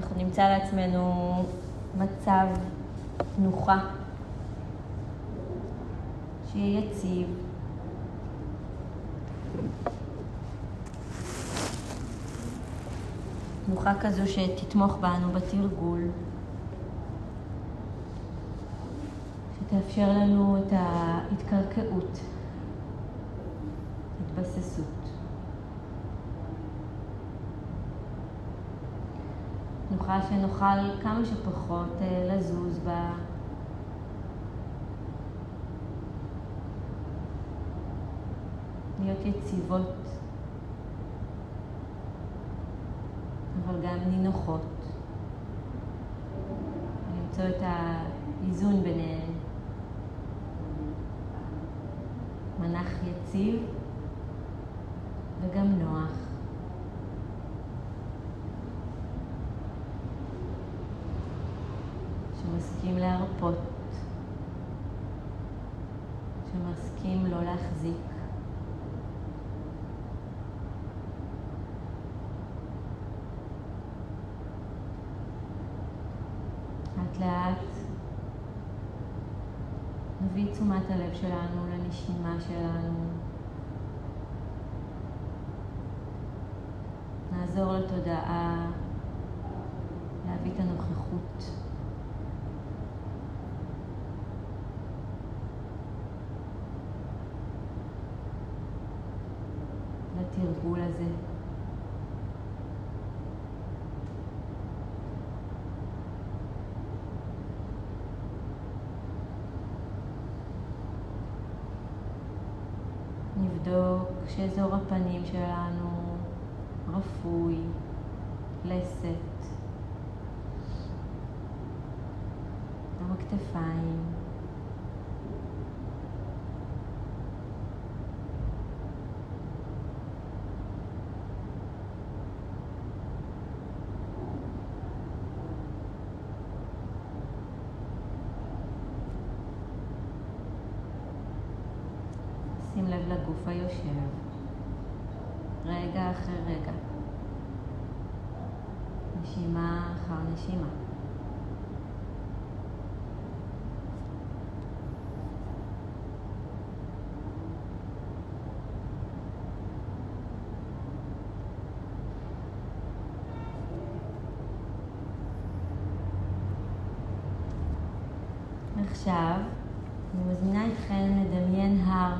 אנחנו נמצא לעצמנו מצב תנוחה, שיהיה יציב. תנוחה כזו שתתמוך בנו בתרגול, שתאפשר לנו את ההתקרקעות, התבססות. תנוחה שנוכל כמה שפחות אה, לזוז בה. להיות יציבות, אבל גם נינוחות. למצוא את האיזון ביניהן. מנח יציב וגם נוח. שמסכים להרפות, שמסכים לא להחזיק. לאט לאט נביא תשומת הלב שלנו לנשימה שלנו. נעזור לתודעה להביא את הנוכחות. הזה. נבדוק שאזור הפנים שלנו רפוי, לסת, גם הכתפיים. שים לב לגוף היושב, רגע אחרי רגע, נשימה אחר נשימה. עכשיו אני מזמינה אתכם לדמיין הר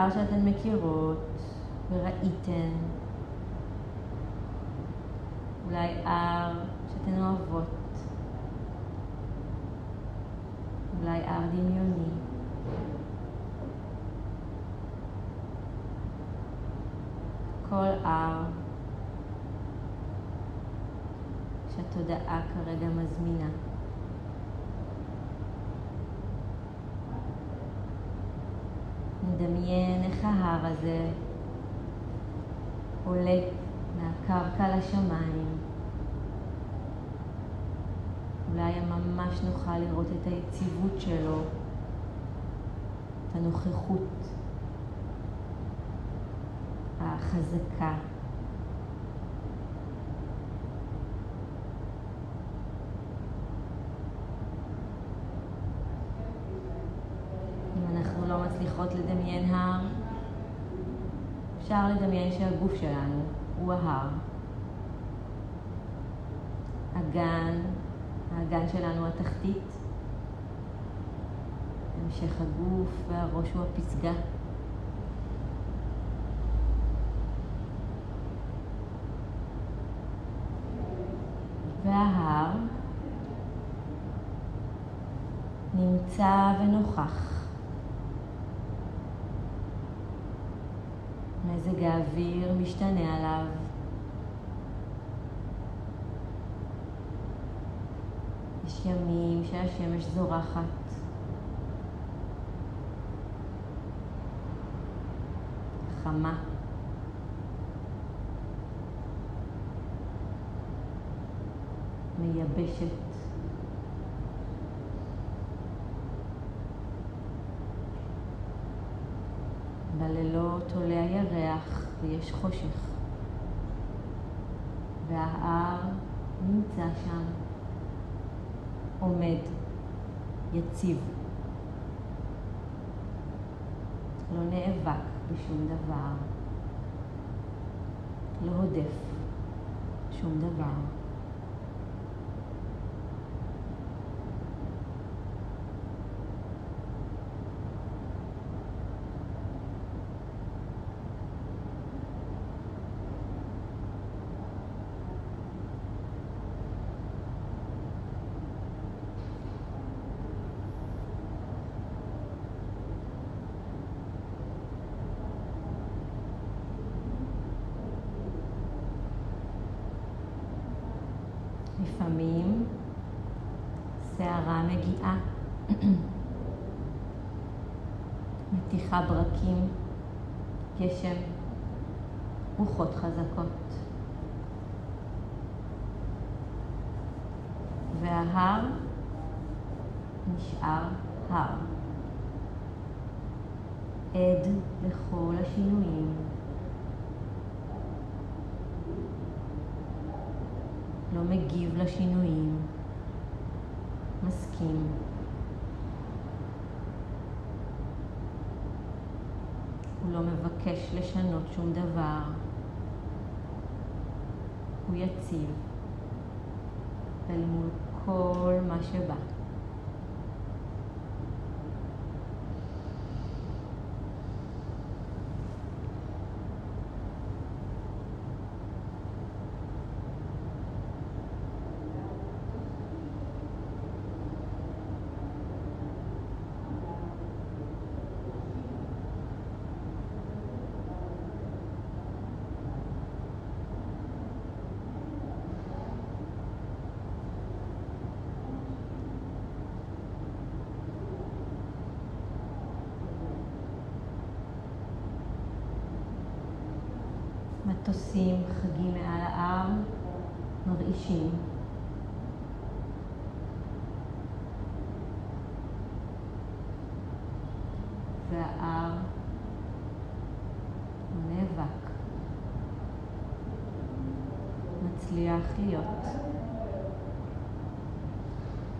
הר שאתן מכירות וראיתן, אולי הר שאתן אוהבות, אולי הר דמיוני. כל הר שהתודעה כרגע מזמינה. נדמיין איך ההר הזה עולה מהקרקע לשמיים. אולי ממש נוכל לראות את היציבות שלו, את הנוכחות החזקה. אם אנחנו לא מצליחות לדמיין הר, אפשר לדמיין שהגוף שלנו הוא ההר. הגן, האגן שלנו התחתית, המשך הגוף והראש הוא הפסגה. וההר נמצא ונוכח. מזג האוויר משתנה עליו. יש ימים שהשמש זורחת. חמה. מייבשת. בלילות עולה הירח ויש חושך. וההר נמצא שם, עומד, יציב. לא נאבק בשום דבר, לא הודף שום דבר. לפעמים שערה מגיעה, מתיחה ברקים, גשם, רוחות חזקות. וההר נשאר הר. עד לכל השינויים. לא מגיב לשינויים, מסכים. הוא לא מבקש לשנות שום דבר. הוא יציב אל מול כל מה שבא. מטוסים חגים מעל ההר, מרעישים. וההר נאבק, מצליח להיות,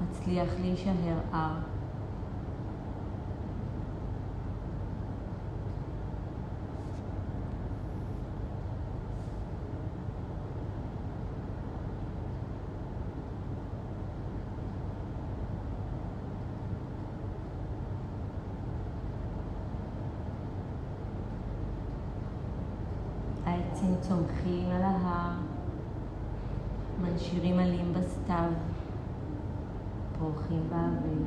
מצליח להישאר הר. מנשירים עלים בסתיו, פורחים באוויר.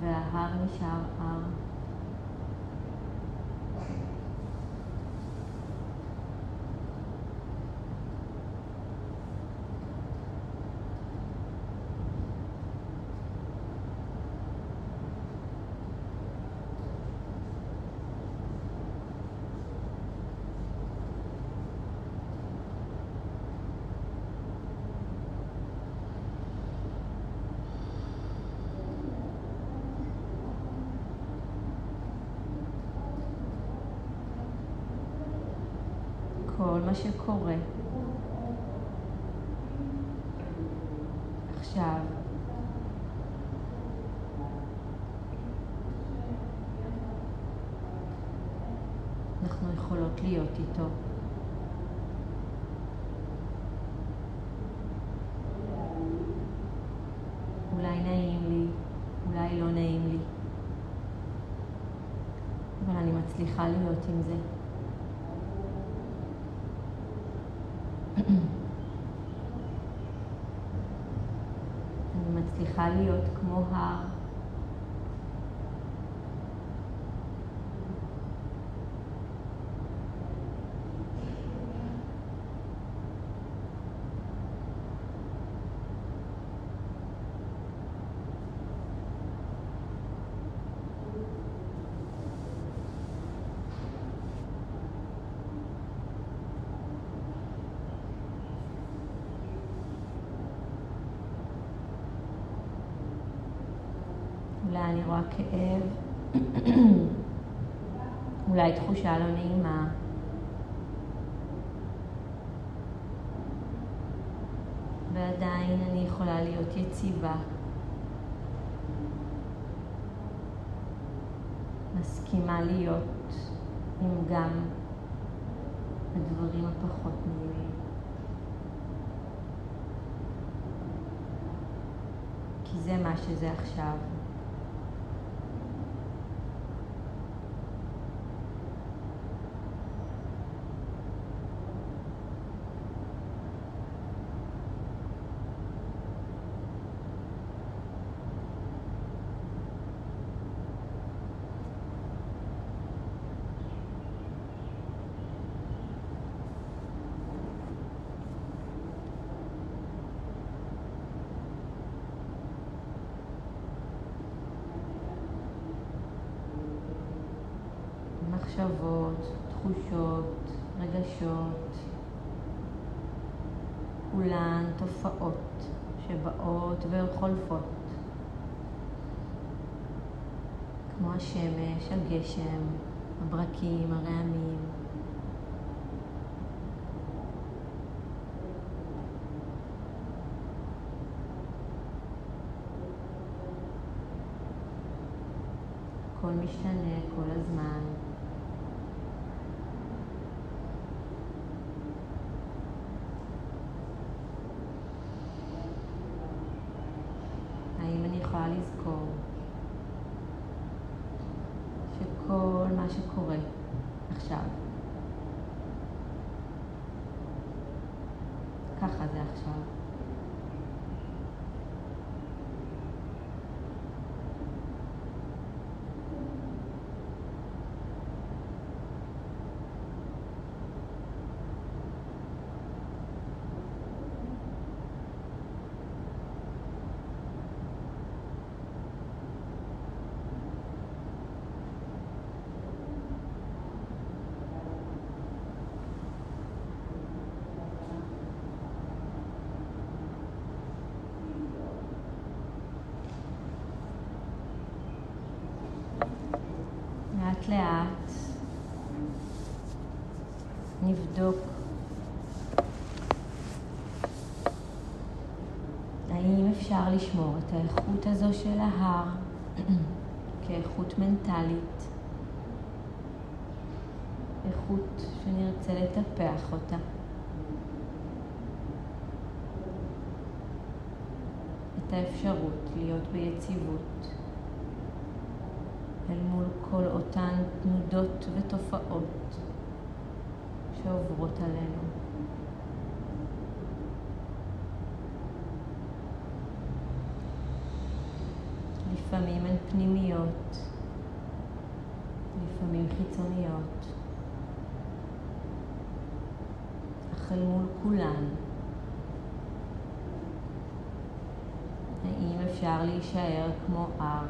וההר נשאר הר. כל מה שקורה עכשיו אנחנו יכולות להיות איתו. אולי נעים לי, אולי לא נעים לי, אבל אני מצליחה להיות עם זה. אני מצליחה להיות כמו הר. אני רואה כאב, אולי תחושה לא נעימה. ועדיין אני יכולה להיות יציבה. מסכימה להיות עם גם הדברים הפחות נעימים. כי זה מה שזה עכשיו. מחשבות, תחושות, רגשות, כולן תופעות שבאות וחולפות, כמו השמש, הגשם, הברקים, הרעמים. הכל משתנה כל הזמן. האם אני יכולה לזכור שכל מה שקורה עכשיו, ככה זה עכשיו. לאט לאט נבדוק האם אפשר לשמור את האיכות הזו של ההר כאיכות מנטלית, איכות שנרצה לטפח אותה. את האפשרות להיות ביציבות. אל מול כל אותן תנודות ותופעות שעוברות עלינו. לפעמים הן פנימיות, לפעמים חיצוניות, אך אל מול כולן, האם אפשר להישאר כמו הר?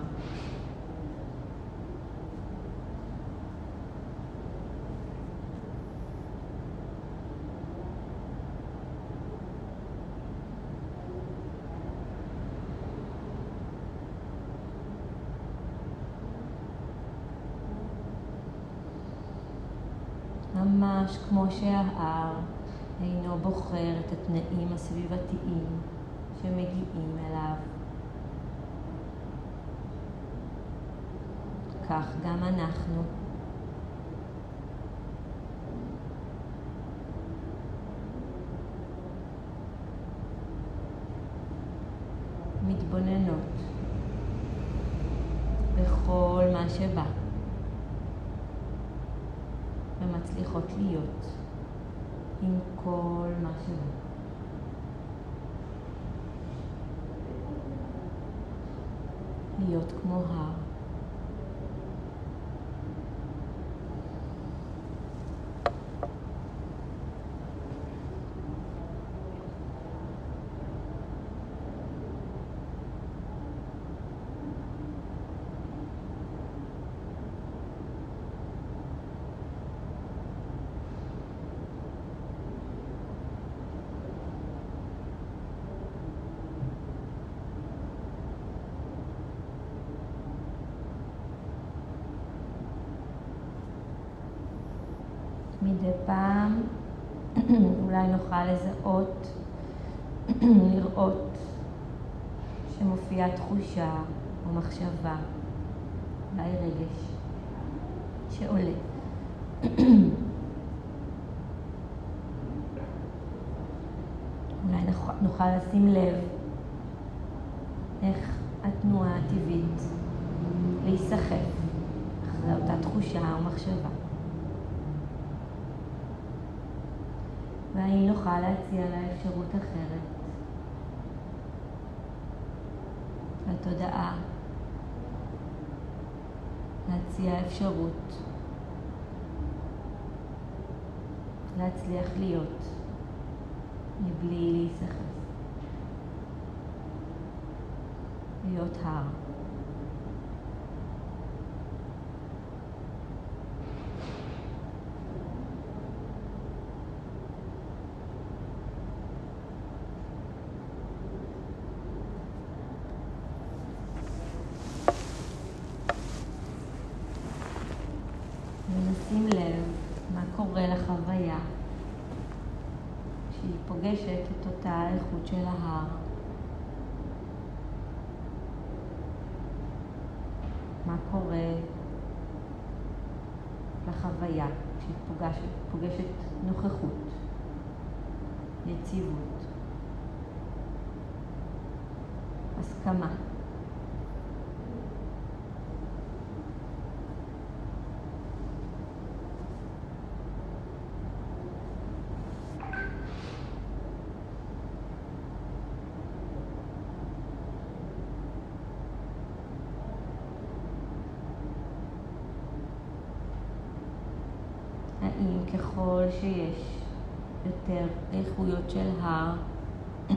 ממש כמו שההר אינו בוחר את התנאים הסביבתיים שמגיעים אליו. כך גם אנחנו. מתבוננות בכל מה שבא. ומצליחות להיות עם כל מה שהוא. להיות כמו הר. מדי פעם אולי נוכל לזהות, לראות שמופיעה תחושה או מחשבה, אולי רגש שעולה. אולי נוכל לשים לב איך התנועה הטבעית להיסחף אחרי אותה תחושה או מחשבה. והאם נוכל להציע לה אפשרות אחרת לתודעה להציע אפשרות להצליח להיות מבלי להיסחף. להיות הר. ונשים לב מה קורה לחוויה כשהיא פוגשת את אותה איכות של ההר. מה קורה לחוויה כשהיא פוגשת, פוגשת נוכחות, יציבות, הסכמה. האם ככל שיש יותר איכויות של הר,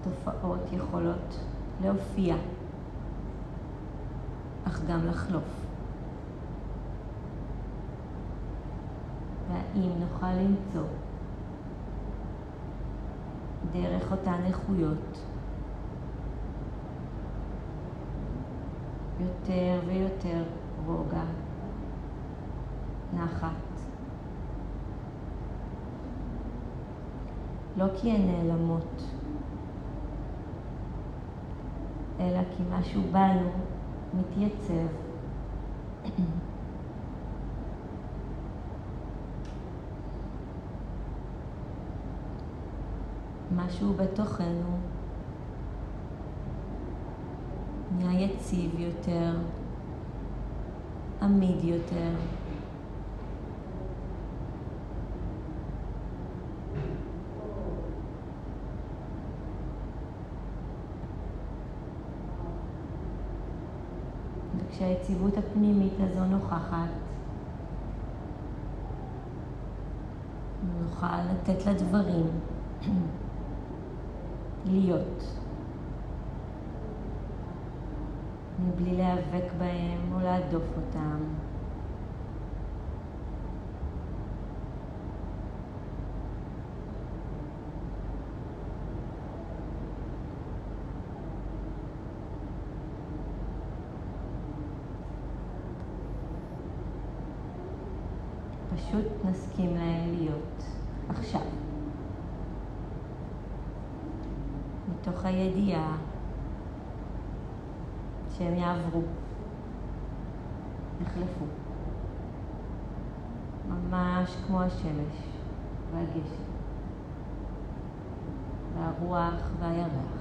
התופעות יכולות להופיע, אך גם לחלוף. והאם נוכל למצוא דרך אותן איכויות יותר ויותר רוגע, נחת. לא כי הן נעלמות, אלא כי משהו בנו מתייצב. משהו בתוכנו נהיה יציב יותר, עמיד יותר. וכשהיציבות הפנימית הזו נוכחת, נוכל לתת לדברים להיות. מבלי להיאבק בהם או להדוף אותם. פשוט נסכים להם להיות עכשיו. מתוך הידיעה שהם יעברו, יחלפו. ממש כמו השמש והגשם, והרוח והירח.